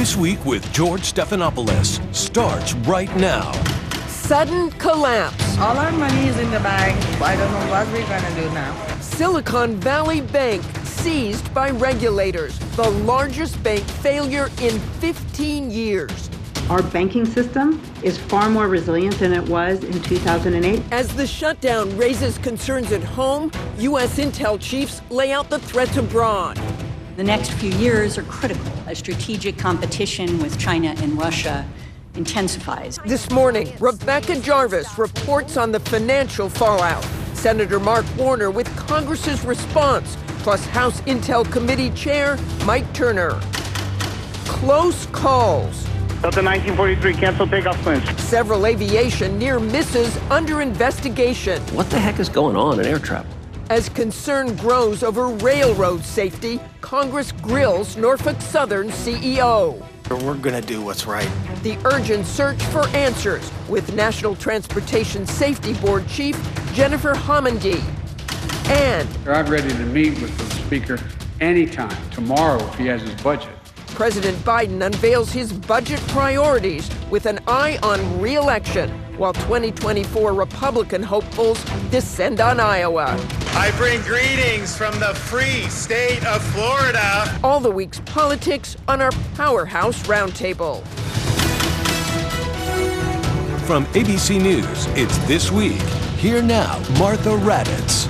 This Week with George Stephanopoulos starts right now. Sudden collapse. All our money is in the bank. I don't know what we're going to do now. Silicon Valley Bank seized by regulators. The largest bank failure in 15 years. Our banking system is far more resilient than it was in 2008. As the shutdown raises concerns at home, U.S. intel chiefs lay out the threats abroad. The next few years are critical as strategic competition with China and Russia intensifies. This morning, Rebecca Jarvis reports on the financial fallout. Senator Mark Warner with Congress's response, plus House Intel Committee Chair Mike Turner. Close calls. Delta 1943, cancel takeoff plans. Several aviation near misses under investigation. What the heck is going on in air travel? As concern grows over railroad safety, Congress grills Norfolk Southern CEO. We're going to do what's right. The urgent search for answers with National Transportation Safety Board Chief Jennifer Homendy. And I'm ready to meet with the Speaker anytime, tomorrow if he has his budget. President Biden unveils his budget priorities with an eye on re-election while 2024 Republican hopefuls descend on Iowa. I bring greetings from the free state of Florida. All the week's politics on our Powerhouse Roundtable. From ABC News, it's This Week. Here now, Martha Raddatz.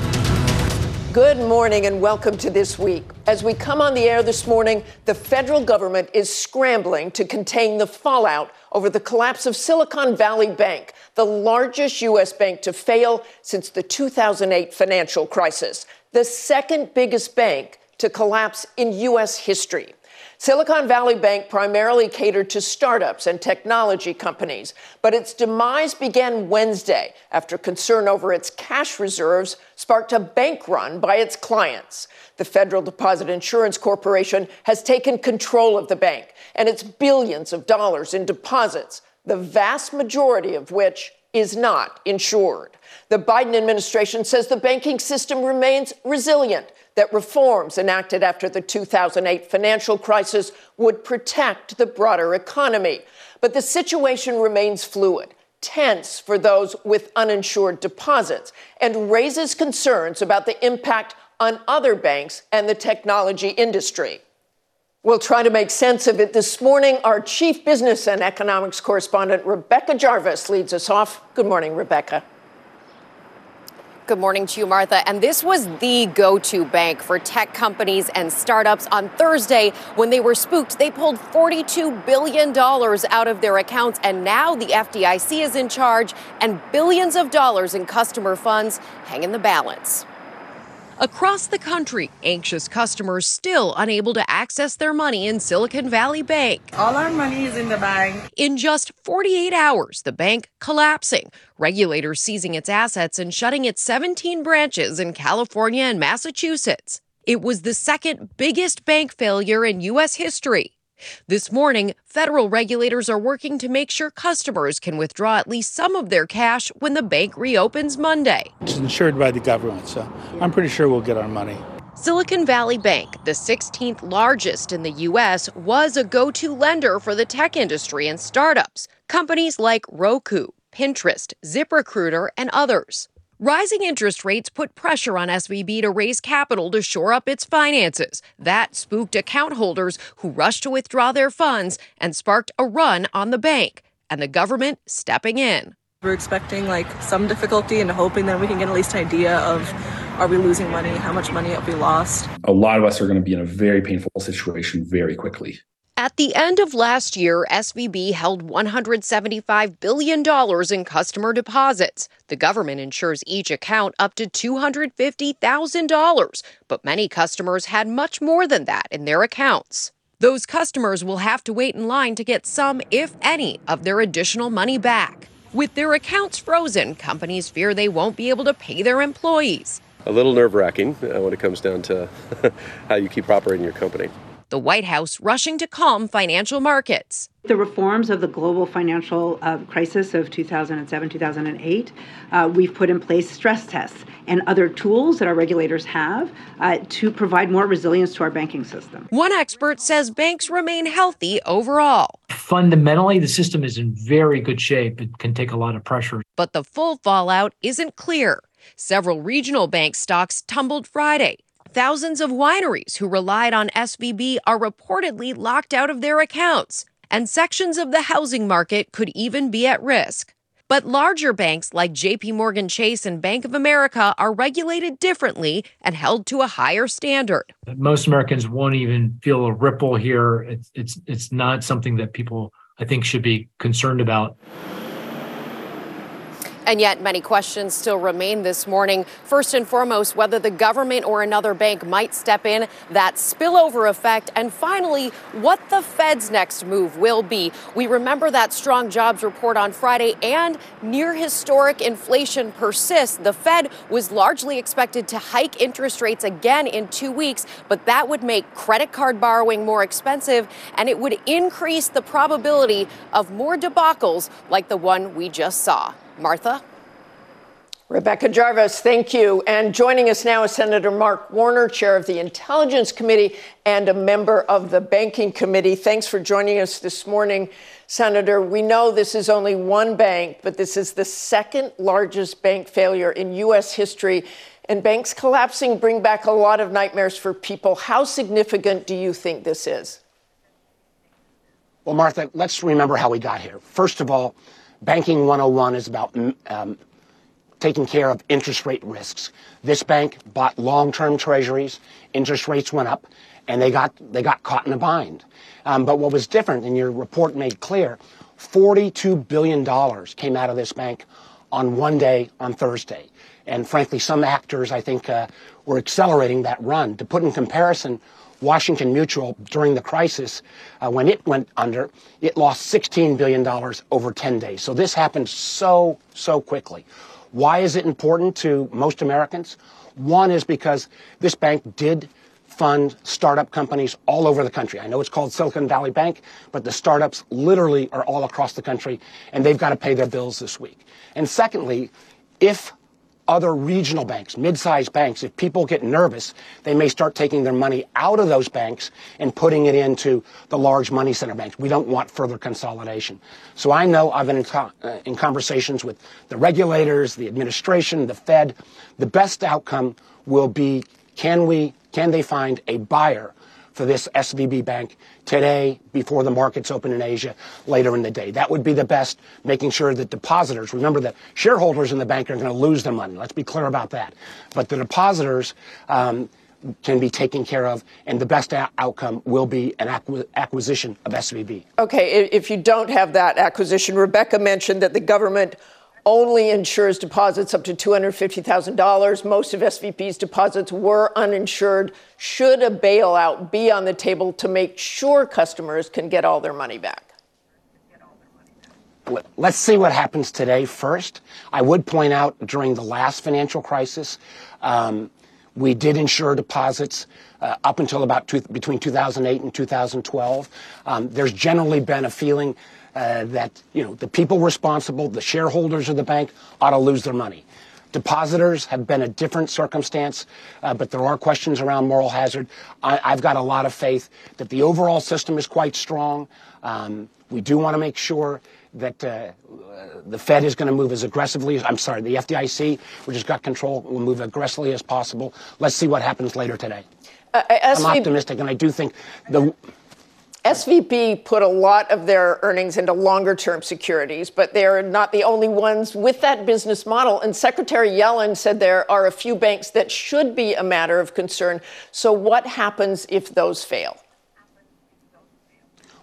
Good morning and welcome to This Week. As we come on the air this morning, the federal government is scrambling to contain the fallout over the collapse of Silicon Valley Bank, the largest U.S. bank to fail since the 2008 financial crisis, the second biggest bank to collapse in U.S. history. Silicon Valley Bank primarily catered to startups and technology companies, but its demise began Wednesday after concern over its cash reserves sparked a bank run by its clients. The Federal Deposit Insurance Corporation has taken control of the bank and its billions of dollars in deposits, the vast majority of which is not insured. The Biden administration says the banking system remains resilient that reforms enacted after the 2008 financial crisis would protect the broader economy. But the situation remains fluid, tense for those with uninsured deposits, and raises concerns about the impact on other banks and the technology industry. We'll try to make sense of it this morning. Our chief business and economics correspondent, Rebecca Jarvis, leads us off. Good morning, Rebecca. Good morning to you, Martha. And this was the go to bank for tech companies and startups on Thursday when they were spooked. They pulled $42 billion out of their accounts, and now the FDIC is in charge, and billions of dollars in customer funds hang in the balance. Across the country, anxious customers still unable to access their money in Silicon Valley Bank. All our money is in the bank. In just 48 hours, the bank collapsing, regulators seizing its assets and shutting its 17 branches in California and Massachusetts. It was the second biggest bank failure in U.S. history. This morning, federal regulators are working to make sure customers can withdraw at least some of their cash when the bank reopens Monday. It's insured by the government, so I'm pretty sure we'll get our money. Silicon Valley Bank, the 16th largest in the U.S., was a go to lender for the tech industry and startups, companies like Roku, Pinterest, ZipRecruiter, and others. Rising interest rates put pressure on SVB to raise capital to shore up its finances. That spooked account holders who rushed to withdraw their funds and sparked a run on the bank, and the government stepping in. We're expecting like some difficulty and hoping that we can get at least an idea of are we losing money, how much money have we lost. A lot of us are going to be in a very painful situation very quickly. At the end of last year, SVB held $175 billion in customer deposits. The government insures each account up to $250,000, but many customers had much more than that in their accounts. Those customers will have to wait in line to get some, if any, of their additional money back. With their accounts frozen, companies fear they won't be able to pay their employees. A little nerve wracking uh, when it comes down to how you keep operating your company. The White House rushing to calm financial markets. The reforms of the global financial uh, crisis of 2007 2008, uh, we've put in place stress tests and other tools that our regulators have uh, to provide more resilience to our banking system. One expert says banks remain healthy overall. Fundamentally, the system is in very good shape. It can take a lot of pressure. But the full fallout isn't clear. Several regional bank stocks tumbled Friday. Thousands of wineries who relied on SVB are reportedly locked out of their accounts and sections of the housing market could even be at risk. But larger banks like JP Morgan Chase and Bank of America are regulated differently and held to a higher standard. Most Americans won't even feel a ripple here. It's it's it's not something that people I think should be concerned about. And yet, many questions still remain this morning. First and foremost, whether the government or another bank might step in, that spillover effect, and finally, what the Fed's next move will be. We remember that strong jobs report on Friday and near historic inflation persists. The Fed was largely expected to hike interest rates again in two weeks, but that would make credit card borrowing more expensive and it would increase the probability of more debacles like the one we just saw. Martha? Rebecca Jarvis, thank you. And joining us now is Senator Mark Warner, chair of the Intelligence Committee and a member of the Banking Committee. Thanks for joining us this morning, Senator. We know this is only one bank, but this is the second largest bank failure in U.S. history. And banks collapsing bring back a lot of nightmares for people. How significant do you think this is? Well, Martha, let's remember how we got here. First of all, Banking 101 is about um, taking care of interest rate risks. This bank bought long-term treasuries. Interest rates went up, and they got they got caught in a bind. Um, but what was different, and your report made clear, 42 billion dollars came out of this bank on one day on Thursday. And frankly, some actors, I think, uh, were accelerating that run. To put in comparison, Washington Mutual, during the crisis, uh, when it went under, it lost $16 billion over 10 days. So this happened so, so quickly. Why is it important to most Americans? One is because this bank did fund startup companies all over the country. I know it's called Silicon Valley Bank, but the startups literally are all across the country, and they've got to pay their bills this week. And secondly, if other regional banks, mid-sized banks, if people get nervous, they may start taking their money out of those banks and putting it into the large money center banks. We don't want further consolidation. So I know I've been in, co- uh, in conversations with the regulators, the administration, the Fed. The best outcome will be can we can they find a buyer for this SVB bank today before the markets open in Asia later in the day. That would be the best, making sure that depositors, remember that shareholders in the bank are going to lose their money. Let's be clear about that. But the depositors, um, can be taken care of, and the best outcome will be an acqu- acquisition of SVB. Okay, if you don't have that acquisition, Rebecca mentioned that the government only insures deposits up to $250,000. Most of SVB's deposits were uninsured. Should a bailout be on the table to make sure customers can get all their money back? Let's see what happens today first. I would point out during the last financial crisis, um, we did insure deposits uh, up until about two, between 2008 and 2012. Um, there's generally been a feeling uh, that you know the people responsible, the shareholders of the bank, ought to lose their money. Depositors have been a different circumstance, uh, but there are questions around moral hazard. I, have got a lot of faith that the overall system is quite strong. Um, we do want to make sure that uh, the Fed is going to move as aggressively as, I'm sorry, the FDIC, which has got control, will move aggressively as possible. Let's see what happens later today. Uh, I'm optimistic, and I do think the SVB put a lot of their earnings into longer term securities, but they're not the only ones with that business model. And Secretary Yellen said there are a few banks that should be a matter of concern. So, what happens if those fail?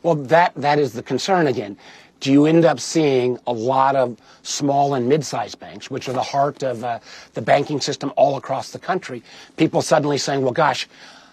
Well, that, that is the concern again. Do you end up seeing a lot of small and mid sized banks, which are the heart of uh, the banking system all across the country? People suddenly saying, well, gosh,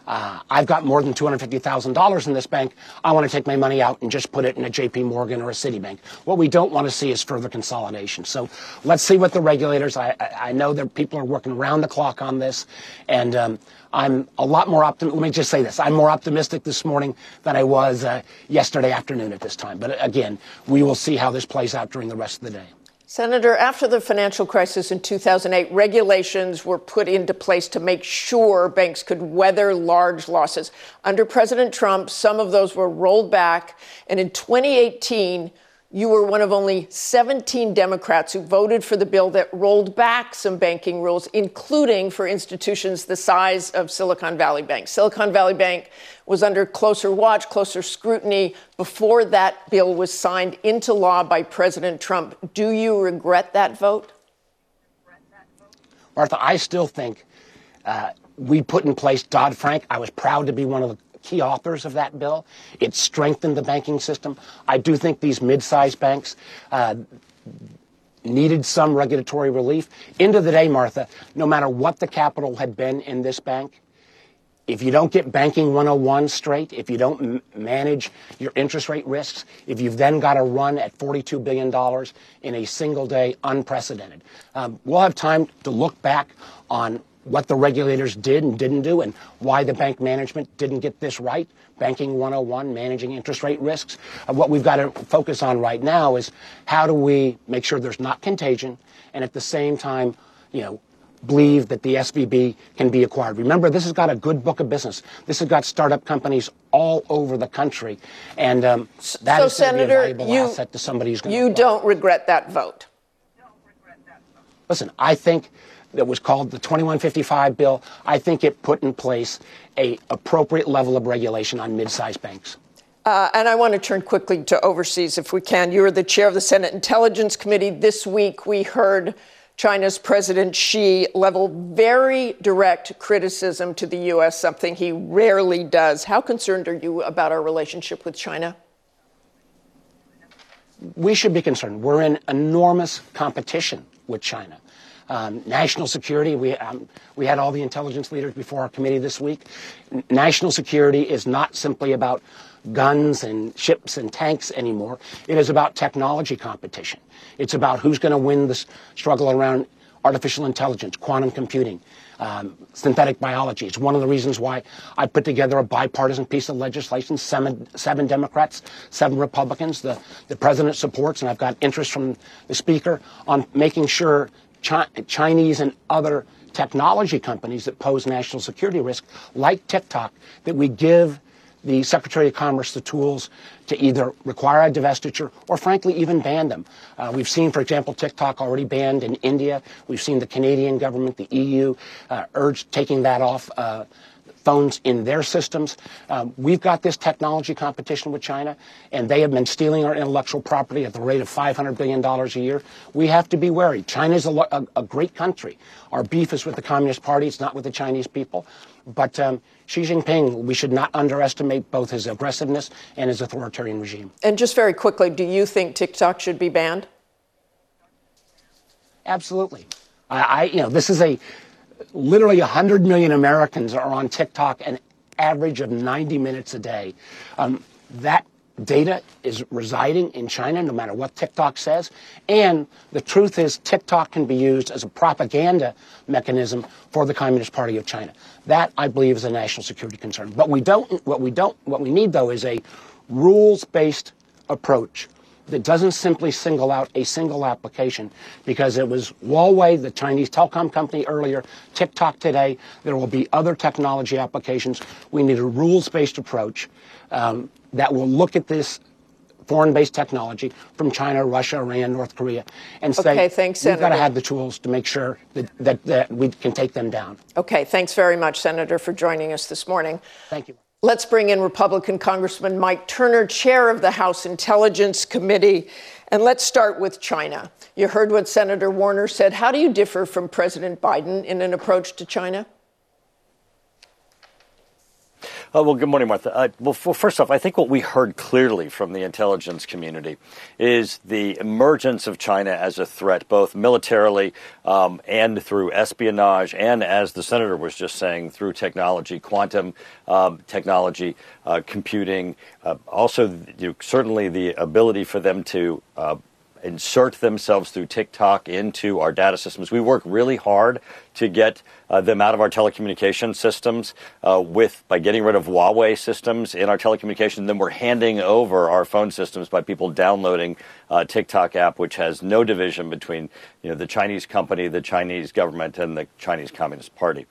uh, I've got more than $250,000 in this bank. I want to take my money out and just put it in a JP Morgan or a Citibank. What we don't want to see is further consolidation. So let's see what the regulators, I, I know that people are working around the clock on this. And um, I'm a lot more optimistic. Let me just say this. I'm more optimistic this morning than I was uh, yesterday afternoon at this time. But again, we will see how this plays out during the rest of the day. Senator, after the financial crisis in 2008, regulations were put into place to make sure banks could weather large losses. Under President Trump, some of those were rolled back. And in 2018, you were one of only 17 Democrats who voted for the bill that rolled back some banking rules, including for institutions the size of Silicon Valley Bank. Silicon Valley Bank was under closer watch, closer scrutiny before that bill was signed into law by President Trump. Do you regret that vote? Martha, I still think uh, we put in place Dodd Frank. I was proud to be one of the key authors of that bill. It strengthened the banking system. I do think these mid-sized banks uh, needed some regulatory relief. End of the day, Martha, no matter what the capital had been in this bank, if you don't get banking 101 straight, if you don't m- manage your interest rate risks, if you've then got to run at $42 billion in a single day, unprecedented. Um, we'll have time to look back on what the regulators did and didn't do and why the bank management didn't get this right. Banking 101, managing interest rate risks. Uh, what we've got to focus on right now is how do we make sure there's not contagion and at the same time, you know, believe that the SVB can be acquired. Remember, this has got a good book of business. This has got startup companies all over the country, and um, that so, is Senator, a valuable you, asset to somebody who's going You don't regret that vote. Listen, I think that was called the 2155 bill. I think it put in place a appropriate level of regulation on mid-sized banks. Uh, and I want to turn quickly to overseas, if we can. You are the chair of the Senate Intelligence Committee. This week, we heard China's President Xi level very direct criticism to the U.S., something he rarely does. How concerned are you about our relationship with China? We should be concerned. We're in enormous competition with China. Um, national security, we, um, we had all the intelligence leaders before our committee this week. N- national security is not simply about guns and ships and tanks anymore. It is about technology competition. It's about who's going to win this struggle around artificial intelligence, quantum computing, um, synthetic biology. It's one of the reasons why I put together a bipartisan piece of legislation, seven, seven Democrats, seven Republicans. The, the president supports, and I've got interest from the speaker on making sure Chi- Chinese and other technology companies that pose national security risk, like TikTok, that we give the Secretary of Commerce the tools to either require a divestiture or, frankly, even ban them. Uh, we've seen, for example, TikTok already banned in India. We've seen the Canadian government, the EU, uh, urge taking that off. Uh, phones in their systems. Um, we've got this technology competition with China, and they have been stealing our intellectual property at the rate of $500 billion a year. We have to be wary. China is a, a, a great country. Our beef is with the Communist Party, it's not with the Chinese people. But um, Xi Jinping, we should not underestimate both his aggressiveness and his authoritarian regime. And just very quickly, do you think TikTok should be banned? Absolutely. I, I you know, this is a literally 100 million Americans are on TikTok an average of 90 minutes a day. Um, that data is residing in China, no matter what TikTok says. And the truth is, TikTok can be used as a propaganda mechanism for the Communist Party of China. That, I believe, is a national security concern. But we don't, what we don't, what we need, though, is a rules-based approach that doesn't simply single out a single application because it was Huawei, the Chinese telecom company earlier, TikTok today. There will be other technology applications. We need a rules-based approach um, that will look at this foreign-based technology from China, Russia, Iran, North Korea, and say okay, thanks, we've Senator. got to have the tools to make sure that, that, that we can take them down. Okay, thanks very much, Senator, for joining us this morning. Thank you. Let's bring in Republican Congressman Mike Turner, chair of the House Intelligence Committee. And let's start with China. You heard what Senator Warner said. How do you differ from President Biden in an approach to China? Uh, well, good morning, Martha. Uh, well, first off, I think what we heard clearly from the intelligence community is the emergence of China as a threat, both militarily um, and through espionage, and as the senator was just saying, through technology, quantum um, technology, uh, computing. Uh, also, you know, certainly the ability for them to uh, insert themselves through TikTok into our data systems. We work really hard to get uh, them out of our telecommunication systems uh, with by getting rid of Huawei systems in our telecommunications. Then we're handing over our phone systems by people downloading uh, TikTok app, which has no division between you know the Chinese company, the Chinese government, and the Chinese Communist Party.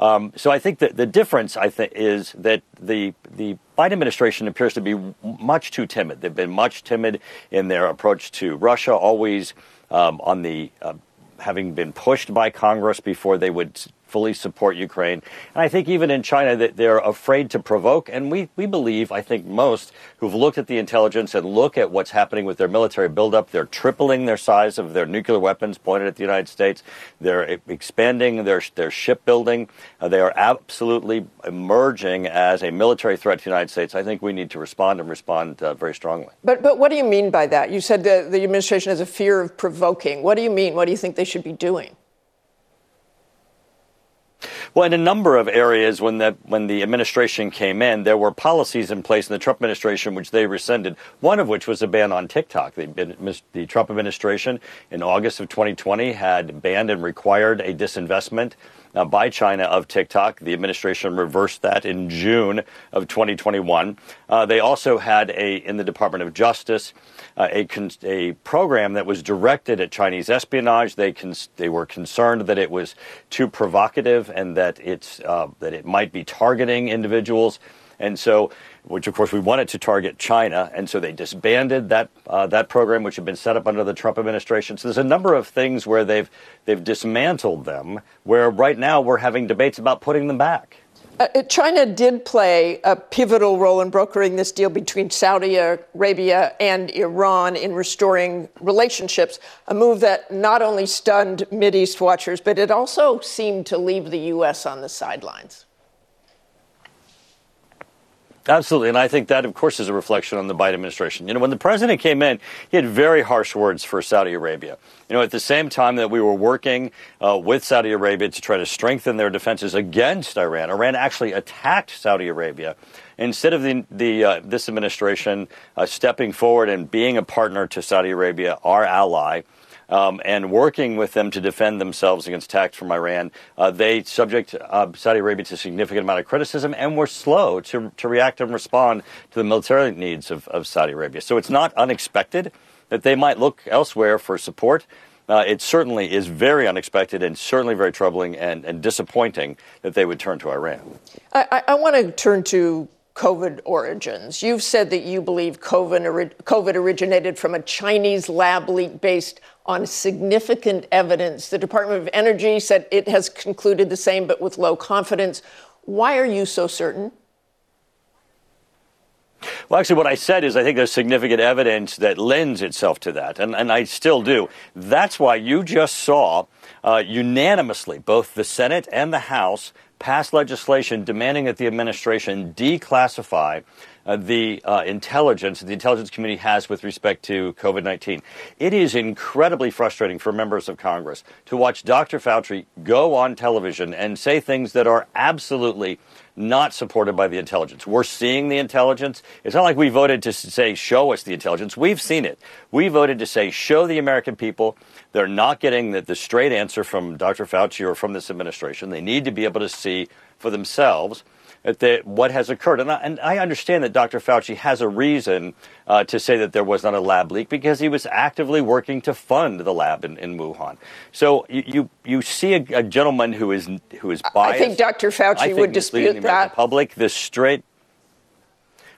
Um, so I think that the difference, I think, is that the the Biden administration appears to be much too timid. They've been much timid in their approach to Russia, always um, on the uh, having been pushed by Congress before they would fully support Ukraine. And I think even in China that they're afraid to provoke. And we, we believe, I think most who've looked at the intelligence and look at what's happening with their military buildup, they're tripling their size of their nuclear weapons pointed at the United States. They're expanding their, their shipbuilding. Uh, they are absolutely emerging as a military threat to the United States. I think we need to respond and respond uh, very strongly. But, but what do you mean by that? You said the, the administration has a fear of provoking. What do you mean? What do you think they should be doing? Well, in a number of areas, when the when the administration came in, there were policies in place in the Trump administration which they rescinded. One of which was a ban on TikTok. The, the Trump administration in August of 2020 had banned and required a disinvestment uh, by China of TikTok. The administration reversed that in June of 2021. Uh, they also had a in the Department of Justice uh, a a program that was directed at Chinese espionage. They they were concerned that it was too provocative and that it's uh, that it might be targeting individuals. And so, which of course we wanted to target China, and so they disbanded that uh, that program, which had been set up under the Trump administration. So there's a number of things where they've they've dismantled them. Where right now we're having debates about putting them back. Uh, uh, China did play a pivotal role in brokering this deal between Saudi Arabia and Iran in restoring relationships, a move that not only stunned Mideast watchers, but it also seemed to leave the U.S. on the sidelines. Absolutely. And I think that, of course, is a reflection on the Biden administration. You know, when the president came in, he had very harsh words for Saudi Arabia. You know, at the same time that we were working uh, with Saudi Arabia to try to strengthen their defenses against Iran, Iran actually attacked Saudi Arabia. Instead of the, the uh, this administration uh, stepping forward and being a partner to Saudi Arabia, our ally, um, and working with them to defend themselves against attacks from Iran. Uh, they subject uh, Saudi Arabia to a significant amount of criticism and were slow to, to react and respond to the military needs of, of Saudi Arabia. So it's not unexpected that they might look elsewhere for support. Uh, it certainly is very unexpected and certainly very troubling and, and disappointing that they would turn to Iran. I, I want to turn to COVID origins. You've said that you believe COVID, originated from a Chinese lab leak based on significant evidence. The Department of Energy said it has concluded the same, but with low confidence. Why are you so certain? Well, actually, what I said is I think there's significant evidence that lends itself to that, and, and I still do. That's why you just saw uh, unanimously both the Senate and the House pass legislation demanding that the administration declassify uh, the uh, intelligence the intelligence community has with respect to COVID 19. It is incredibly frustrating for members of Congress to watch Dr. Fauci go on television and say things that are absolutely not supported by the intelligence. We're seeing the intelligence. It's not like we voted to say, show us the intelligence. We've seen it. We voted to say, show the American people they're not getting the, the straight answer from Dr. Fauci or from this administration. They need to be able to see for themselves that what has occurred. And I, and I, understand that Dr. Fauci has a reason uh, to say that there was not a lab leak because he was actively working to fund the lab in, in Wuhan. So you, you, you see a, a, gentleman who is who is biased. I think Dr. Fauci think would dispute the that. Public, this straight.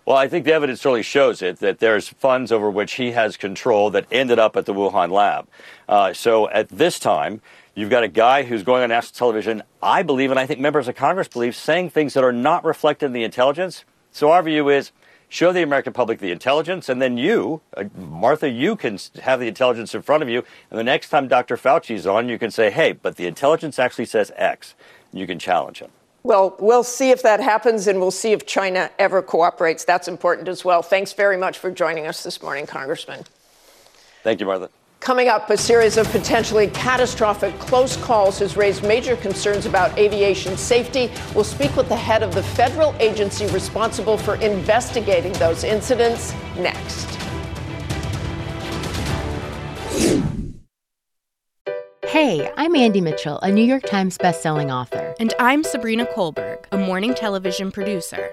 Well, I think the evidence certainly shows it that there's funds over which he has control that ended up at the Wuhan lab. Uh, so at this time, You've got a guy who's going on national television, I believe, and I think members of Congress believe, saying things that are not reflected in the intelligence. So our view is show the American public the intelligence, and then you, uh, Martha, you can have the intelligence in front of you. And the next time Dr. Fauci's on, you can say, hey, but the intelligence actually says X. And You can challenge him. Well, we'll see if that happens, and we'll see if China ever cooperates. That's important as well. Thanks very much for joining us this morning, Congressman. Thank you, Martha. Coming up, a series of potentially catastrophic close calls has raised major concerns about aviation safety. We'll speak with the head of the federal agency responsible for investigating those incidents next. Hey, I'm Andy Mitchell, a New York Times bestselling author. And I'm Sabrina Kohlberg, a morning television producer.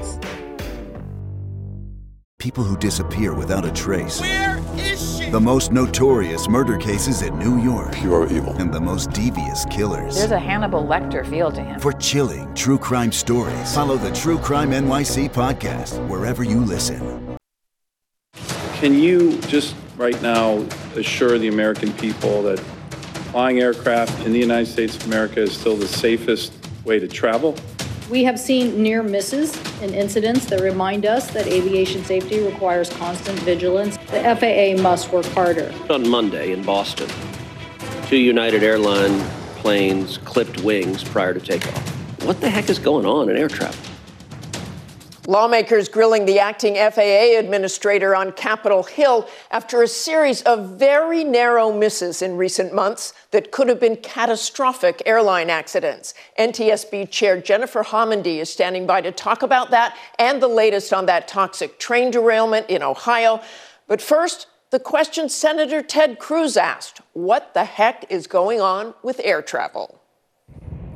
People who disappear without a trace. Where is she? The most notorious murder cases in New York. Pure evil. And the most devious killers. There's a Hannibal Lecter feel to him. For chilling true crime stories, follow the True Crime NYC podcast wherever you listen. Can you just right now assure the American people that flying aircraft in the United States of America is still the safest way to travel? We have seen near misses and incidents that remind us that aviation safety requires constant vigilance. The FAA must work harder. On Monday in Boston, two United Airline planes clipped wings prior to takeoff. What the heck is going on in air travel? Lawmakers grilling the acting FAA administrator on Capitol Hill after a series of very narrow misses in recent months that could have been catastrophic airline accidents. NTSB Chair Jennifer Homendy is standing by to talk about that and the latest on that toxic train derailment in Ohio. But first, the question Senator Ted Cruz asked What the heck is going on with air travel?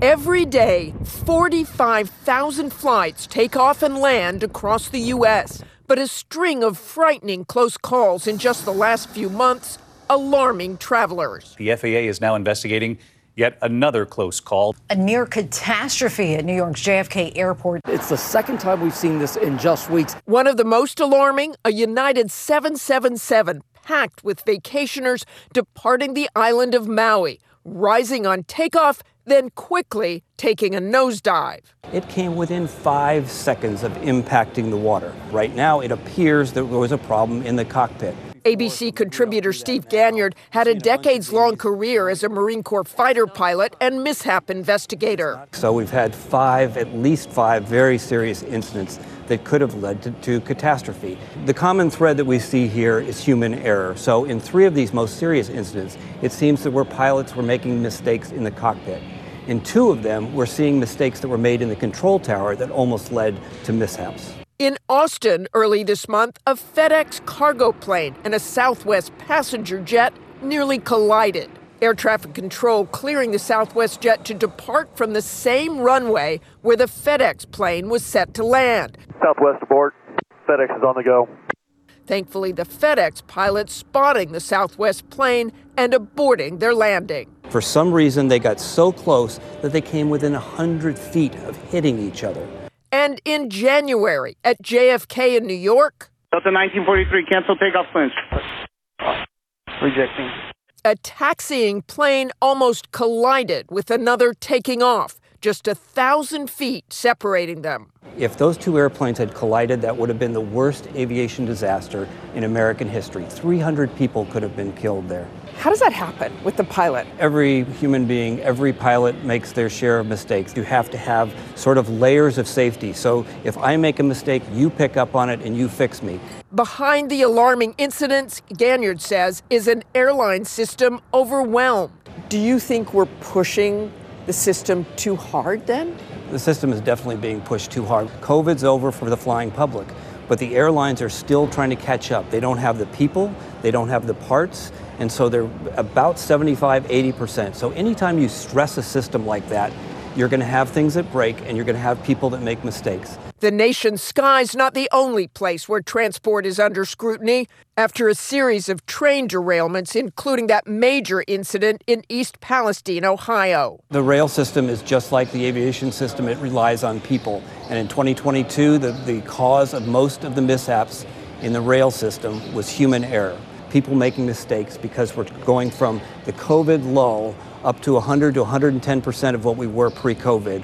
Every day, 45,000 flights take off and land across the U.S. But a string of frightening close calls in just the last few months, alarming travelers. The FAA is now investigating yet another close call. A near catastrophe at New York's JFK airport. It's the second time we've seen this in just weeks. One of the most alarming, a United 777 packed with vacationers departing the island of Maui, rising on takeoff then quickly taking a nosedive. It came within five seconds of impacting the water. Right now, it appears there was a problem in the cockpit. ABC contributor Steve Ganyard had a decades long career as a Marine Corps fighter pilot and mishap investigator. So we've had five, at least five, very serious incidents that could have led to, to, catastrophe. The common thread that we see here is human error. So in three of these most serious incidents, it seems that where pilots were making mistakes in the cockpit. In two of them, we're seeing mistakes that were made in the control tower that almost led to mishaps. In Austin early this month, a FedEx cargo plane and a Southwest passenger jet nearly collided. Air traffic control clearing the Southwest jet to depart from the same runway where the FedEx plane was set to land. Southwest abort. FedEx is on the go. Thankfully, the FedEx pilot spotting the Southwest plane and aborting their landing. For some reason, they got so close that they came within 100 feet of hitting each other. And in January at JFK in New York, Delta 1943, cancel takeoff plans. Rejecting. A taxiing plane almost collided with another taking off, just a thousand feet separating them. If those two airplanes had collided, that would have been the worst aviation disaster in American history. 300 people could have been killed there. How does that happen with the pilot? Every human being, every pilot makes their share of mistakes. You have to have sort of layers of safety. So if I make a mistake, you pick up on it and you fix me. Behind the alarming incidents, Ganyard says, is an airline system overwhelmed. Do you think we're pushing the system too hard then? The system is definitely being pushed too hard. COVID's over for the flying public, but the airlines are still trying to catch up. They don't have the people, they don't have the parts, and so they're about 75, 80%. So anytime you stress a system like that, you're going to have things that break and you're going to have people that make mistakes. The nation's skies not the only place where transport is under scrutiny after a series of train derailments, including that major incident in East Palestine, Ohio. The rail system is just like the aviation system, it relies on people. And in 2022, the, the cause of most of the mishaps in the rail system was human error. People making mistakes because we're going from the COVID lull up to 100 to 110% of what we were pre COVID.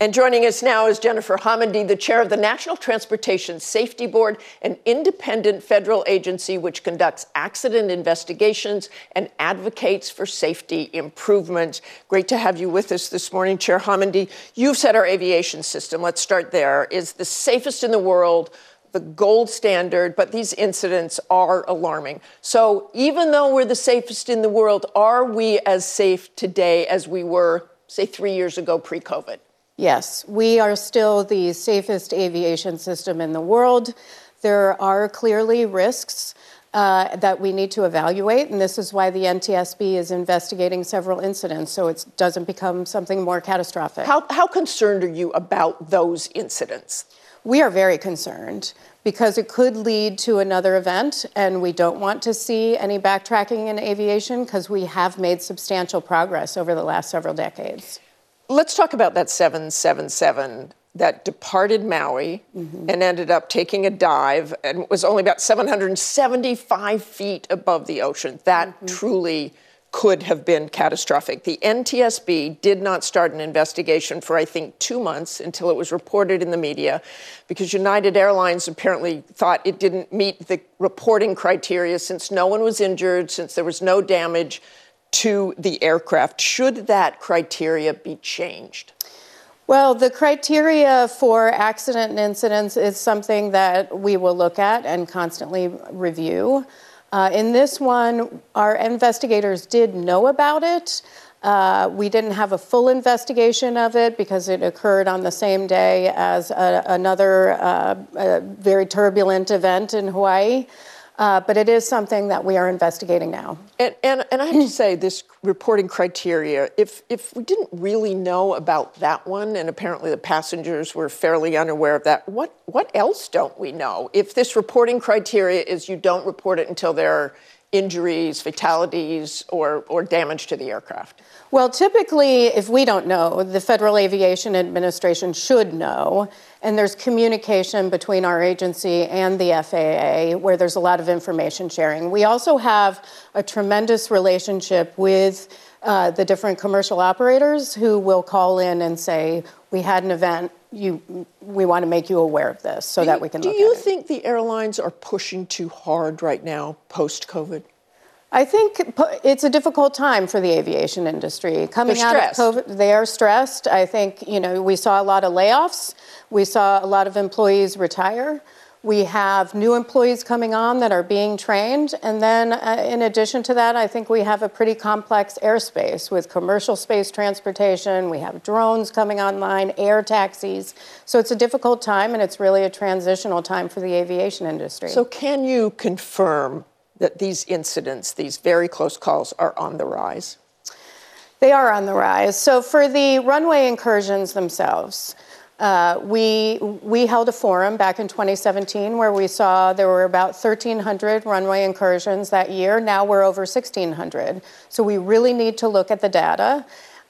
And joining us now is Jennifer Homendy, the chair of the National Transportation Safety Board, an independent federal agency which conducts accident investigations and advocates for safety improvements. Great to have you with us this morning, Chair Homendy. You've said our aviation system, let's start there, is the safest in the world, the gold standard, but these incidents are alarming. So even though we're the safest in the world, are we as safe today as we were, say, three years ago pre COVID? Yes, we are still the safest aviation system in the world. There are clearly risks uh, that we need to evaluate, and this is why the NTSB is investigating several incidents so it doesn't become something more catastrophic. How, how concerned are you about those incidents? We are very concerned because it could lead to another event, and we don't want to see any backtracking in aviation because we have made substantial progress over the last several decades. Let's talk about that 777 that departed Maui mm-hmm. and ended up taking a dive and was only about 775 feet above the ocean. That mm-hmm. truly could have been catastrophic. The NTSB did not start an investigation for, I think, two months until it was reported in the media because United Airlines apparently thought it didn't meet the reporting criteria since no one was injured, since there was no damage to the aircraft. Should that criteria be changed? Well, the criteria for accident and incidents is something that we will look at and constantly review. Uh, in this one, our investigators did know about it. Uh, we didn't have a full investigation of it because it occurred on the same day as a, another uh, very turbulent event in Hawaii. Uh, but it is something that we are investigating now. And, and, and I have to say, this reporting criteria, if, if we didn't really know about that one, and apparently the passengers were fairly unaware of that, what, what else don't we know? If this reporting criteria is you don't report it until there are injuries, fatalities, or, or damage to the aircraft? Well, typically, if we don't know, the Federal Aviation Administration should know. And there's communication between our agency and the FAA where there's a lot of information sharing. We also have a tremendous relationship with uh, the different commercial operators who will call in and say, We had an event. You, we want to make you aware of this so do that we can. Look at Do you think the airlines are pushing too hard right now, post COVID? I think it's a difficult time for the aviation industry. Coming out of COVID, they are stressed. I think, you know, we saw a lot of layoffs. We saw a lot of employees retire. We have new employees coming on that are being trained. And then, uh, in addition to that, I think we have a pretty complex airspace with commercial space transportation. We have drones coming online, air taxis. So it's a difficult time, and it's really a transitional time for the aviation industry. So, can you confirm that these incidents, these very close calls, are on the rise? They are on the rise. So, for the runway incursions themselves, uh, we, we held a forum back in 2017 where we saw there were about 1,300 runway incursions that year. Now we're over 1,600. So we really need to look at the data.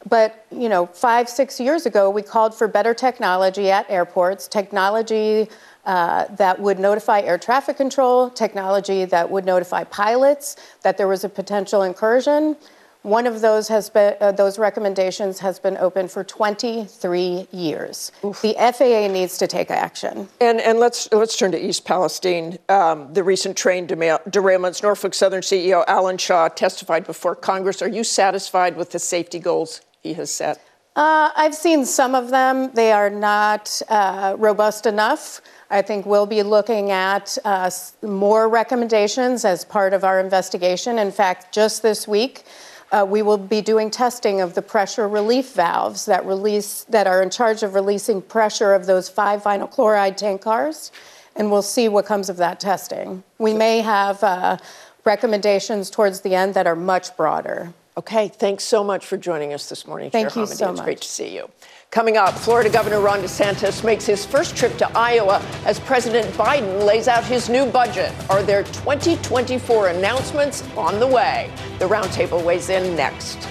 But, you know, five, six years ago, we called for better technology at airports, technology uh, that would notify air traffic control, technology that would notify pilots that there was a potential incursion. One of those has been uh, those recommendations has been open for 23 years. Oof. The FAA needs to take action. And and let's let's turn to East Palestine. Um, the recent train derailments. Norfolk Southern CEO Alan Shaw testified before Congress. Are you satisfied with the safety goals he has set? Uh, I've seen some of them. They are not uh, robust enough. I think we'll be looking at uh, more recommendations as part of our investigation. In fact, just this week, uh, we will be doing testing of the pressure relief valves that release that are in charge of releasing pressure of those five vinyl chloride tank cars, and we'll see what comes of that testing. We may have uh, recommendations towards the end that are much broader. Okay, thanks so much for joining us this morning. Thank Chair you Homendy. so It's much. great to see you. Coming up, Florida Governor Ron DeSantis makes his first trip to Iowa as President Biden lays out his new budget. Are there 2024 announcements on the way? The roundtable weighs in next.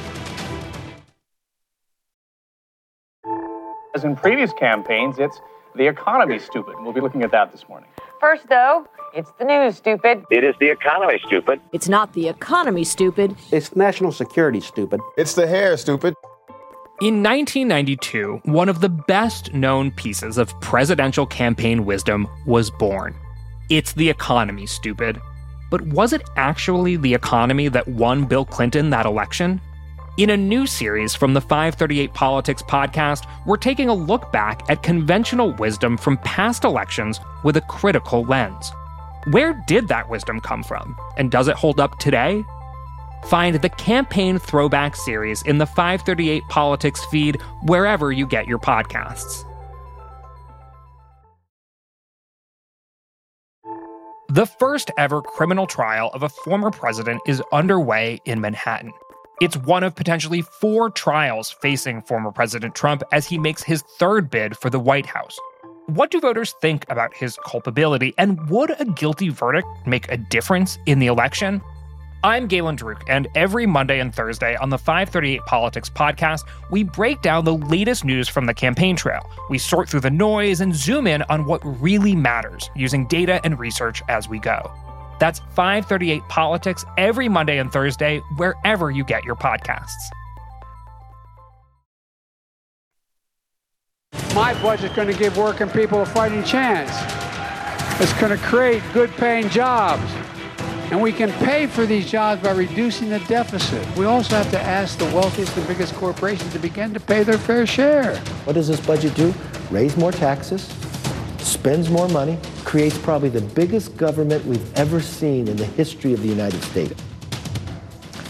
As in previous campaigns, it's the economy, stupid. We'll be looking at that this morning. First, though, it's the news, stupid. It is the economy, stupid. It's not the economy, stupid. It's national security, stupid. It's the hair, stupid. In 1992, one of the best known pieces of presidential campaign wisdom was born. It's the economy, stupid. But was it actually the economy that won Bill Clinton that election? In a new series from the 538 Politics podcast, we're taking a look back at conventional wisdom from past elections with a critical lens. Where did that wisdom come from? And does it hold up today? Find the Campaign Throwback series in the 538 Politics feed wherever you get your podcasts. The first ever criminal trial of a former president is underway in Manhattan. It's one of potentially four trials facing former President Trump as he makes his third bid for the White House. What do voters think about his culpability, and would a guilty verdict make a difference in the election? I'm Galen Druk, and every Monday and Thursday on the 538 Politics podcast, we break down the latest news from the campaign trail. We sort through the noise and zoom in on what really matters using data and research as we go. That's 538 Politics every Monday and Thursday, wherever you get your podcasts. My budget's going to give working people a fighting chance. It's going to create good paying jobs. And we can pay for these jobs by reducing the deficit. We also have to ask the wealthiest and biggest corporations to begin to pay their fair share. What does this budget do? Raise more taxes, spends more money, creates probably the biggest government we've ever seen in the history of the United States.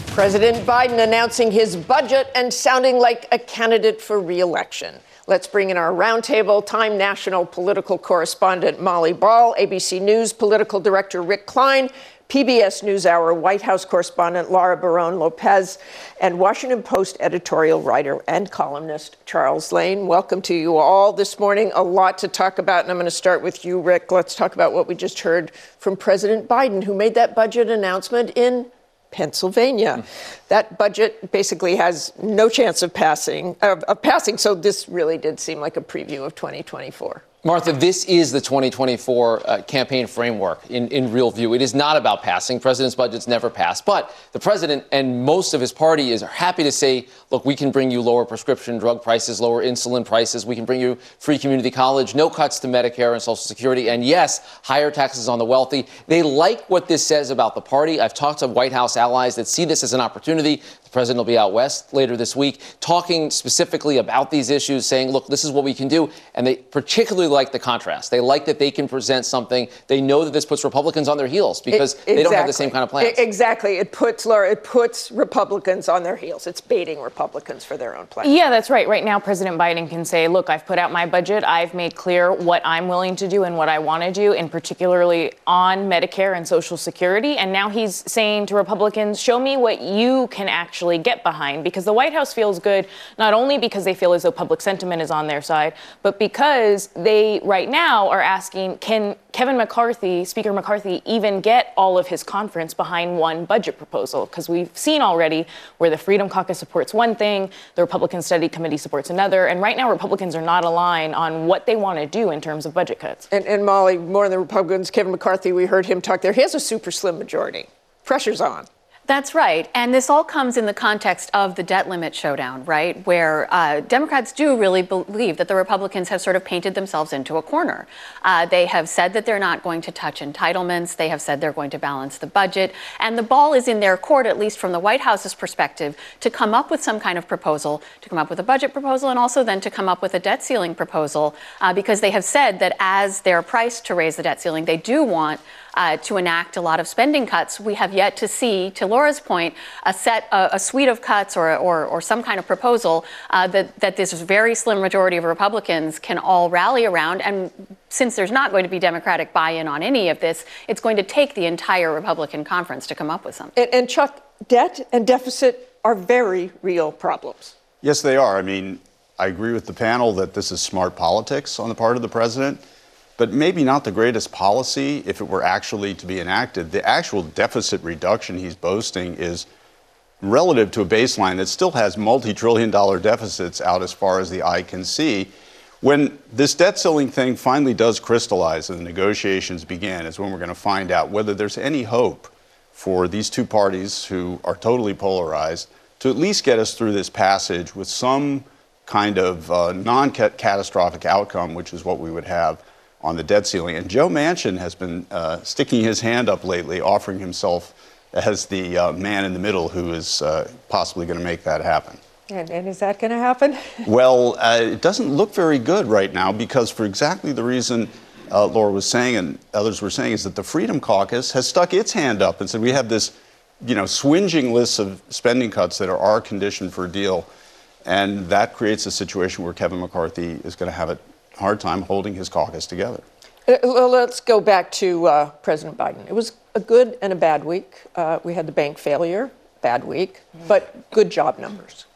President Biden announcing his budget and sounding like a candidate for reelection. Let's bring in our roundtable Time National political correspondent Molly Ball, ABC News political director Rick Klein, PBS NewsHour White House correspondent Laura Barrón-López, and Washington Post editorial writer and columnist Charles Lane. Welcome to you all this morning. A lot to talk about, and I'm going to start with you, Rick. Let's talk about what we just heard from President Biden, who made that budget announcement in Pennsylvania. Hmm. That budget basically has no chance of passing, of, of passing. So this really did seem like a preview of 2024. Martha, this is the 2024 uh, campaign framework in, in real view. It is not about passing. President's budgets never pass. But the president and most of his party is happy to say, look, we can bring you lower prescription drug prices, lower insulin prices. We can bring you free community college, no cuts to Medicare and Social Security, and yes, higher taxes on the wealthy. They like what this says about the party. I've talked to White House allies that see this as an opportunity. The president will be out west later this week talking specifically about these issues, saying, look, this is what we can do. And they particularly like the contrast. They like that they can present something. They know that this puts Republicans on their heels because It- they don't have the same kind of plans. E- Exactly. It puts Laura, it puts Republicans on their heels. It's baiting Republicans for their own plans. Yeah, that's right. Right now, President Biden can say, look, I've put out my budget. I've made clear what I'm willing to do and what I want to do, and particularly on Medicare and Social Security. And now he's saying to Republicans, show me what you can actually get behind. Because the White House feels good, not only because they feel as though public sentiment is on their side, but because they right now are asking, can Kevin McCarthy, Speaker McCarthy, even get all of his conference behind one budget proposal? Because we've seen already where the Freedom Caucus supports one thing, the Republican Study Committee supports another, and right now Republicans are not aligned on what they want to do in terms of budget cuts. And, and Molly, more than the Republicans, Kevin McCarthy, we heard him talk there. He has a super slim majority. Pressure's on. That's right. And this all comes in the context of the debt limit showdown, right? Where uh, Democrats do really believe that the Republicans have sort of painted themselves into a corner. Uh, they have said that they're not going to touch entitlements. They have said they're going to balance the budget. And the ball is in their court, at least from the White House's perspective, to come up with some kind of proposal, to come up with a budget proposal, and also then to come up with a debt ceiling proposal, uh, because they have said that as they're priced to raise the debt ceiling, they do want uh, to enact a lot of spending cuts. We have yet to see, to Laura's point, a set, a, a suite of cuts or, or, or some kind of proposal uh, that, that this very slim majority of Republicans can all rally around. And since there's not going to be Democratic buy-in on any of this, it's going to take the entire Republican conference to come up with something. And, and Chuck, debt and deficit are very real problems. Yes, they are. I mean, I agree with the panel that this is smart politics on the part of the president, but maybe not the greatest policy if it were actually to be enacted. The actual deficit reduction he's boasting is relative to a baseline that still has multi trillion dollar deficits out as far as the eye can see. When this debt ceiling thing finally does crystallize and the negotiations begin, is when we're going to find out whether there's any hope for these two parties who are totally polarized to at least get us through this passage with some kind of uh, non catastrophic outcome, which is what we would have on the debt ceiling. And Joe Manchin has been uh, sticking his hand up lately, offering himself as the uh, man in the middle who is uh, possibly going to make that happen. And, and is that going to happen? well, uh, it doesn't look very good right now because, for exactly the reason uh, Laura was saying and others were saying, is that the Freedom Caucus has stuck its hand up and said we have this, you know, swinging list of spending cuts that are our condition for a deal, and that creates a situation where Kevin McCarthy is going to have a hard time holding his caucus together. Uh, well, let's go back to uh, President Biden. It was a good and a bad week. Uh, we had the bank failure, bad week, but good job numbers.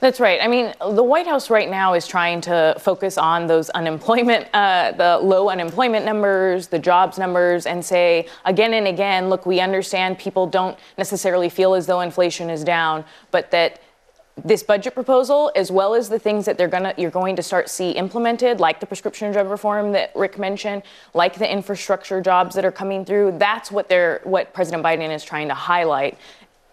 That's right. I mean, the White House right now is trying to focus on those unemployment, uh, the low unemployment numbers, the jobs numbers, and say again and again, look, we understand people don't necessarily feel as though inflation is down, but that this budget proposal, as well as the things that they're gonna, you're going to start see implemented, like the prescription drug reform that Rick mentioned, like the infrastructure jobs that are coming through. That's what they're, what President Biden is trying to highlight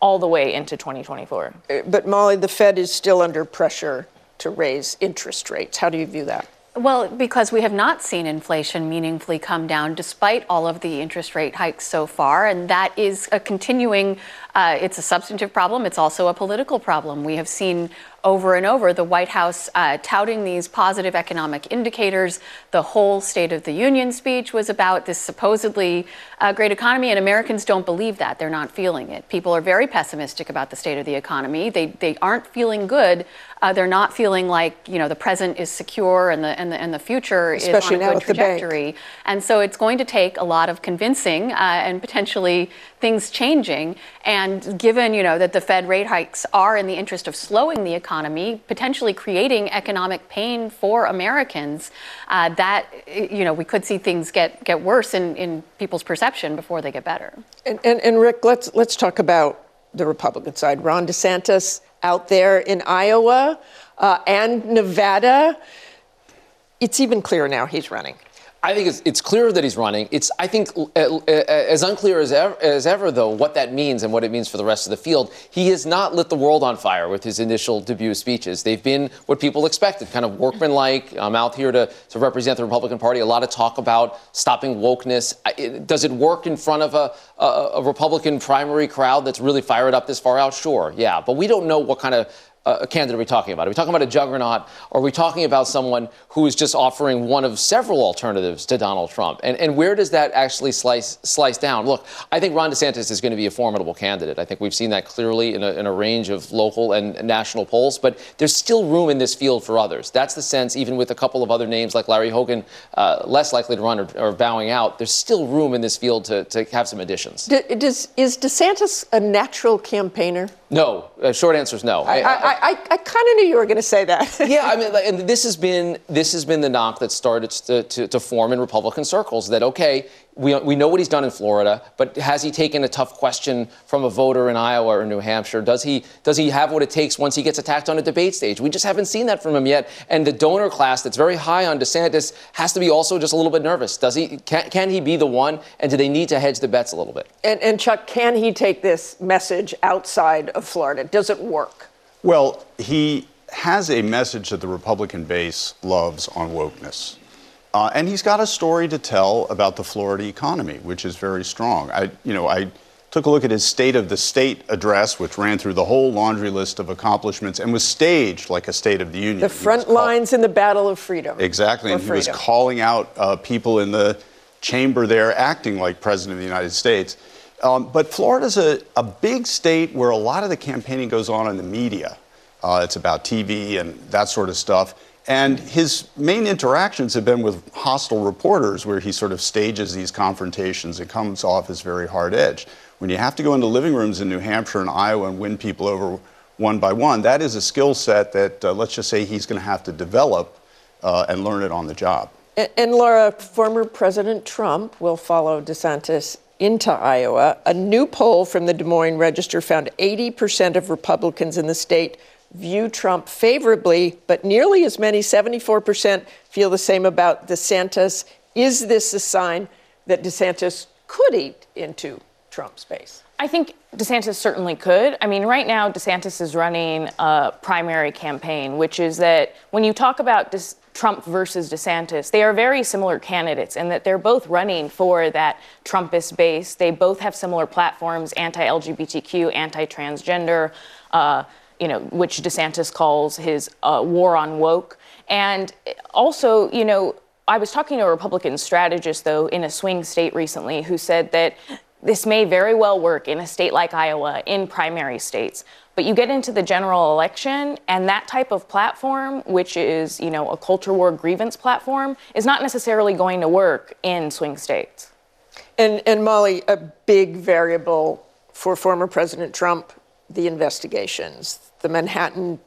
all the way into 2024. Uh, but Molly, the Fed is still under pressure to raise interest rates. How do you view that? Well, because we have not seen inflation meaningfully come down despite all of the interest rate hikes so far. And that is a continuing, uh, it's a substantive problem. It's also a political problem. We have seen over and over the White House uh, touting these positive economic indicators. The whole State of the Union speech was about this supposedly uh, great economy, and Americans don't believe that. They're not feeling it. People are very pessimistic about the state of the economy. They, they aren't feeling good. Uh, they're not feeling like you know the present is secure and the and the, and the future Especially is on a good trajectory. And so it's going to take a lot of convincing uh, and potentially things changing. And given you know that the Fed rate hikes are in the interest of slowing the economy, potentially creating economic pain for Americans, uh, that you know we could see things get get worse in, in people's perception before they get better. And, and, and Rick, let's let's talk about the Republican side. Ron DeSantis out there in Iowa uh, and Nevada. It's even clearer now he's running. I think it's, it's clearer that he's running. It's, I think, as unclear as ever, as ever, though, what that means and what it means for the rest of the field. He has not lit the world on fire with his initial debut speeches. They've been what people expected, kind of workmanlike. I'm out here to, to represent the Republican Party. A lot of talk about stopping wokeness. Does it work in front of a, a, a Republican primary crowd that's really fired up this far out? Sure, yeah. But we don't know what kind of uh, candidate are we talking about? Are we talking about a juggernaut? Or are we talking about someone who is just offering one of several alternatives to Donald Trump? And, and where does that actually slice, slice down? Look, I think Ron DeSantis is going to be a formidable candidate. I think we've seen that clearly in a, in a range of local and national polls, but there's still room in this field for others. That's the sense, even with a couple of other names like Larry Hogan, uh, less likely to run or, or, bowing out, there's still room in this field to, to have some additions. does, is DeSantis a natural campaigner? No. Uh, short answer is no. I, I, I, I kind of knew you were going to say that. yeah, I mean, and this has been this has been the knock that started to, to, to form in Republican circles that okay, we, we know what he's done in Florida, but has he taken a tough question from a voter in Iowa or New Hampshire? Does he does he have what it takes once he gets attacked on a debate stage? We just haven't seen that from him yet. And the donor class that's very high on DeSantis has to be also just a little bit nervous. Does he can, can he be the one? And do they need to hedge the bets a little bit? And, and Chuck, can he take this message outside of Florida? Does it work? Well, he has a message that the Republican base loves on wokeness. Uh, and he's got a story to tell about the Florida economy, which is very strong. I, you know, I took a look at his State of the State address, which ran through the whole laundry list of accomplishments and was staged like a State of the Union. The front lines in the battle of freedom. Exactly, and he was calling out uh, people in the chamber there acting like President of the United States. Um, but Florida's a, a big state where a lot of the campaigning goes on in the media. Uh, it's about TV and that sort of stuff. And his main interactions have been with hostile reporters, where he sort of stages these confrontations and comes off as very hard edged. When you have to go into living rooms in New Hampshire and Iowa and win people over one by one. That is a skill set that, uh, let's just say, he's going to have to develop uh, and learn it on the job. And, and Laura, former President Trump will follow DeSantis into Iowa. A new poll from the Des Moines Register found 80% of Republicans in the state view Trump favorably, but nearly as many, 74%, feel the same about DeSantis. Is this a sign that DeSantis could eat into Trump's base? I think DeSantis certainly could. I mean, right now, DeSantis is running a primary campaign, which is that when you talk about DeSantis, Trump versus DeSantis, they are very similar candidates in that they're both running for that Trumpist base. They both have similar platforms anti LGBTQ, anti transgender, uh, you know, which DeSantis calls his uh, war on woke. And also, you know, I was talking to a Republican strategist, though, in a swing state recently who said that this may very well work in a state like Iowa, in primary states. But you get into the general election, and that type of platform, which is, you know, a culture war grievance platform, is not necessarily going to work in swing states. And, and Molly, a big variable for former President Trump, the investigations. The Manhattan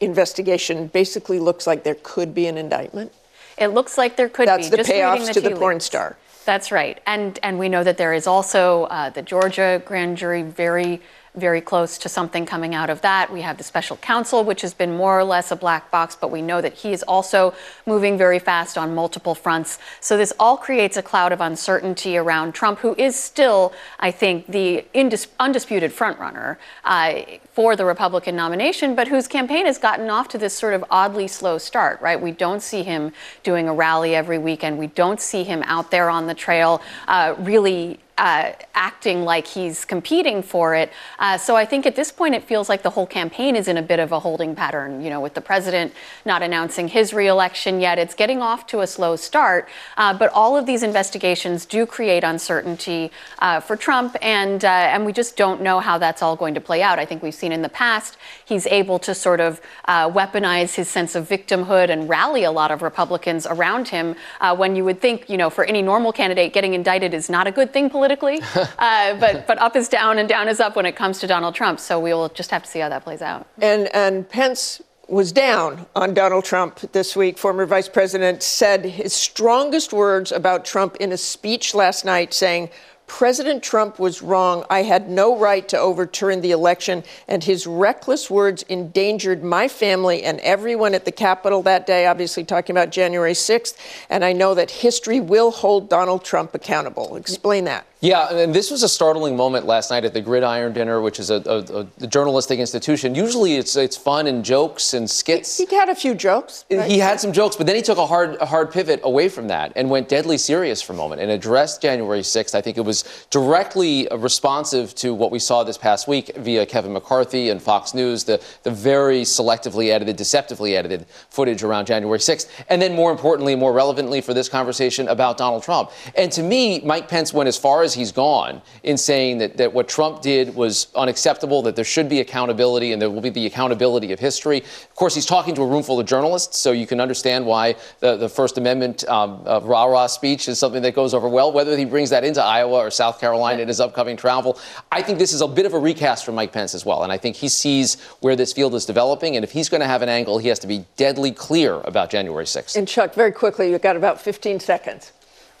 investigation basically looks like there could be an indictment. It looks like there could That's be. the Just payoffs the to the porn leaves. star. That's right. And and we know that there is also uh, the Georgia grand jury very very close to something coming out of that. We have the special counsel, which has been more or less a black box, but we know that he is also moving very fast on multiple fronts. So this all creates a cloud of uncertainty around Trump, who is still, I think, the indis- undisputed frontrunner uh, for the Republican nomination, but whose campaign has gotten off to this sort of oddly slow start, right? We don't see him doing a rally every weekend. We don't see him out there on the trail uh, really uh, acting like he's competing for it. Uh, so I think at this point it feels like the whole campaign is in a bit of a holding pattern. You know, with the president not announcing his reelection yet, it's getting off to a slow start. Uh, but all of these investigations do create uncertainty uh, for Trump, and uh, and we just don't know how that's all going to play out. I think we've seen in the past he's able to sort of uh, weaponize his sense of victimhood and rally a lot of Republicans around him when you would think, you know, for any normal candidate, getting indicted is not a good thing politically. uh, but but up is down and down is up when it comes to Donald Trump. So we will just have to see how that plays out. And and Pence was down on Donald Trump this week. Former Vice President said his strongest words about Trump in a speech last night, saying. President Trump was wrong. I had no right to overturn the election, and his reckless words endangered my family and everyone at the Capitol that day, obviously talking about January 6th. And I know that history will hold Donald Trump accountable. Explain that. Yeah, and this was a startling moment last night at the Gridiron Dinner, which is a, a, a journalistic institution. Usually, it's it's fun and jokes and skits. He, he had a few jokes. He had some jokes, but then he took a hard a hard pivot away from that and went deadly serious for a moment and addressed January 6th. I think it was directly responsive to what we saw this past week via Kevin McCarthy and Fox News, the the very selectively edited, deceptively edited footage around January 6th, and then more importantly, more relevantly for this conversation about Donald Trump. And to me, Mike Pence went as far as he's gone in saying that, that what Trump did was unacceptable, that there should be accountability and there will be the accountability of history. Of course, he's talking to a room full of journalists, so you can understand why the, the First Amendment um, uh, rah rah speech is something that goes over well. Whether he brings that into Iowa or South Carolina in his upcoming travel, I think this is a bit of a recast for Mike Pence as well. And I think he sees where this field is developing. And if he's going to have an angle, he has to be deadly clear about January 6th. And Chuck, very quickly, you've got about 15 seconds.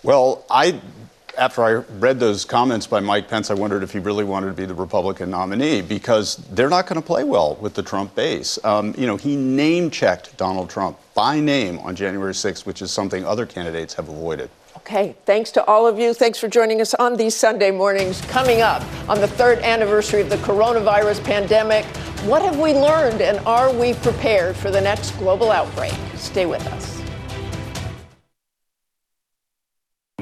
Well, I after I read those comments by Mike Pence, I wondered if he really wanted to be the Republican nominee because they're not going to play well with the Trump base. Um, you know, he name checked Donald Trump by name on January 6th, which is something other candidates have avoided. Okay, thanks to all of you. Thanks for joining us on these Sunday mornings. Coming up on the third anniversary of the coronavirus pandemic, what have we learned and are we prepared for the next global outbreak? Stay with us.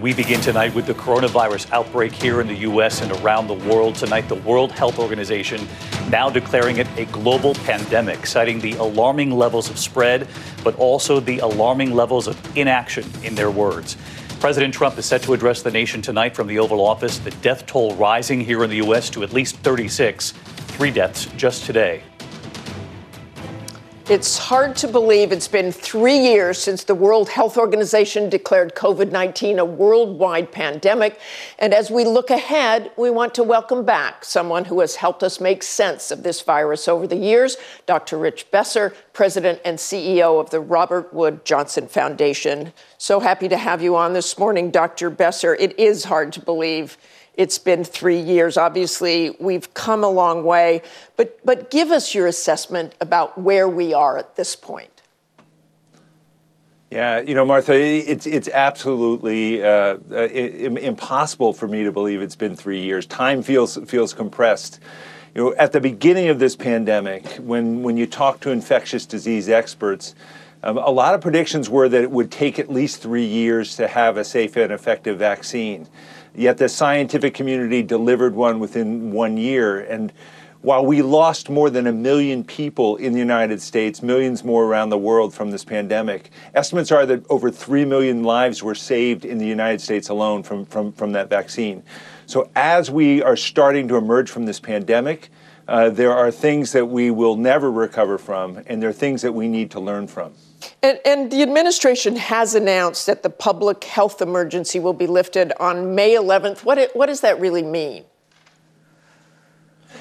We begin tonight with the coronavirus outbreak here in the U.S. and around the world. Tonight, the World Health Organization now declaring it a global pandemic, citing the alarming levels of spread, but also the alarming levels of inaction, in their words. President Trump is set to address the nation tonight from the Oval Office, the death toll rising here in the U.S. to at least 36, three deaths just today. It's hard to believe it's been three years since the World Health Organization declared COVID 19 a worldwide pandemic. And as we look ahead, we want to welcome back someone who has helped us make sense of this virus over the years Dr. Rich Besser, President and CEO of the Robert Wood Johnson Foundation. So happy to have you on this morning, Dr. Besser. It is hard to believe it's been three years. Obviously, we've come a long way, but, but give us your assessment about where we are at this point. Yeah, you know, Martha, it's it's absolutely uh, impossible for me to believe it's been three years. Time feels feels compressed. You know, at the beginning of this pandemic, when when you talk to infectious disease experts, um, a lot of predictions were that it would take at least three years to have a safe and effective vaccine. Yet the scientific community delivered one within one year. And while we lost more than a million people in the United States, millions more around the world from this pandemic, estimates are that over 3 million lives were saved in the United States alone from, from, from that vaccine. So, as we are starting to emerge from this pandemic, uh, there are things that we will never recover from, and there are things that we need to learn from. And, and, the administration has announced that the public health emergency will be lifted on May 11th. What, it, what does that really mean?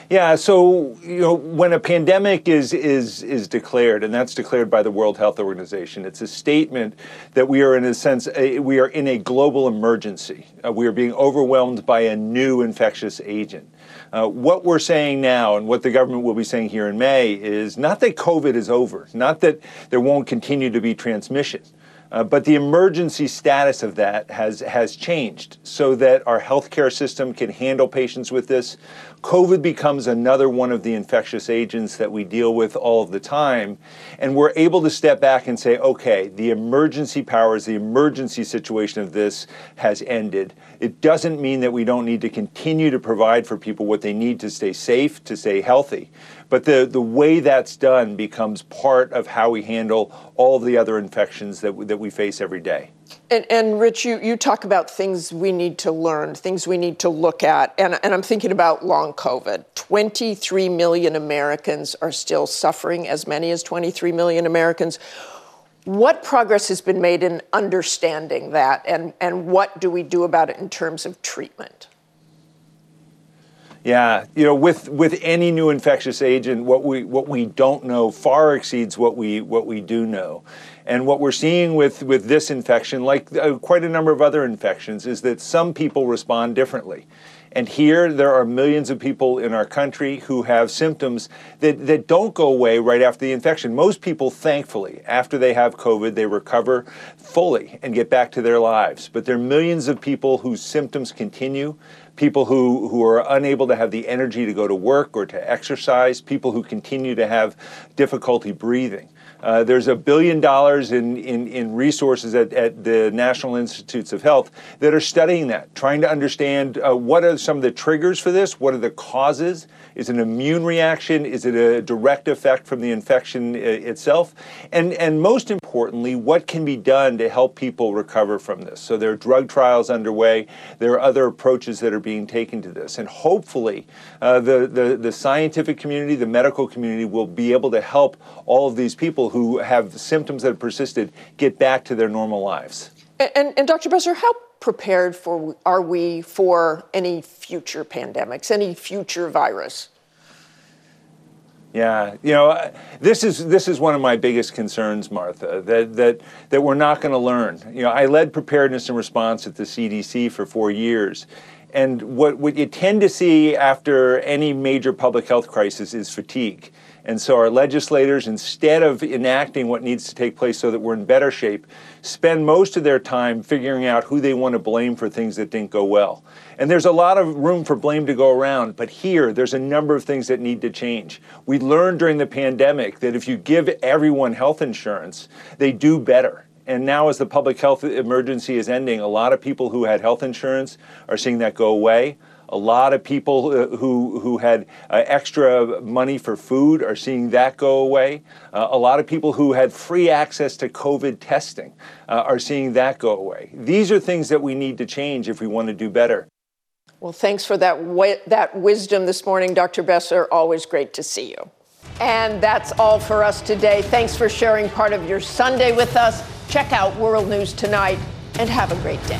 Yeah, so you know when a pandemic is is is declared, and that's declared by the World Health Organization, it's a statement that we are in a sense a, we are in a global emergency. Uh, we are being overwhelmed by a new infectious agent. Uh, what we're saying now and what the government will be saying here in May is not that COVID is over, not that there won't continue to be transmission. Uh, but the emergency status of that has, has changed so that our healthcare system can handle patients with this. COVID becomes another one of the infectious agents that we deal with all of the time. And we're able to step back and say, okay, the emergency powers, the emergency situation of this has ended. It doesn't mean that we don't need to continue to provide for people what they need to stay safe, to stay healthy. But the, the way that's done becomes part of how we handle all of the other infections that, that we face every day. And, and, Rich, you, you talk about things we need to learn, things we need to look at. And, and I'm thinking about long COVID. 23 million Americans are still suffering, as many as 23 million Americans. What progress has been made in understanding that, and, and what do we do about it in terms of treatment? Yeah, you know, with with any new infectious agent, what we what we don't know far exceeds what we what we do know. And what we're seeing with, with this infection, like uh, quite a number of other infections, is that some people respond differently. And here, there are millions of people in our country who have symptoms that, that don't go away right after the infection. Most people, thankfully, after they have COVID, they recover fully and get back to their lives. But there are millions of people whose symptoms continue people who, who are unable to have the energy to go to work or to exercise, people who continue to have difficulty breathing. Uh, there's a billion dollars in, in, in resources at, at, the National Institutes of Health that are studying that, trying to understand uh, what are some of the triggers for this, what are the causes, is it an immune reaction, is it a direct effect from the infection uh, itself, and, and most importantly, what can be done to help people recover from this. So there are drug trials underway, there are other approaches that are being taken to this, and hopefully uh, the, the, the scientific community, the medical community will be able to help all of these people who have symptoms that have persisted get back to their normal lives. And, and, and Dr. Besser, how prepared for are we for any future pandemics, any future virus? Yeah, you know, this is this is one of my biggest concerns, Martha. That that that we're not going to learn. You know, I led preparedness and response at the CDC for four years, and what what you tend to see after any major public health crisis is fatigue. And so our legislators, instead of enacting what needs to take place so that we're in better shape, spend most of their time figuring out who they want to blame for things that didn't go well. And there's a lot of room for blame to go around, but here there's a number of things that need to change. We learned during the pandemic that if you give everyone health insurance, they do better. And now, as the public health emergency is ending, a lot of people who had health insurance are seeing that go away. A lot of people uh, who, who had uh, extra money for food are seeing that go away. Uh, a lot of people who had free access to COVID testing are seeing that go away. These are things that we need to change if we want to do better. Well, thanks for that, that wisdom this morning, Dr. Besser. Always great to see you. And that's all for us today. Thanks for sharing part of your Sunday with us. Check out World News Tonight and have a great day.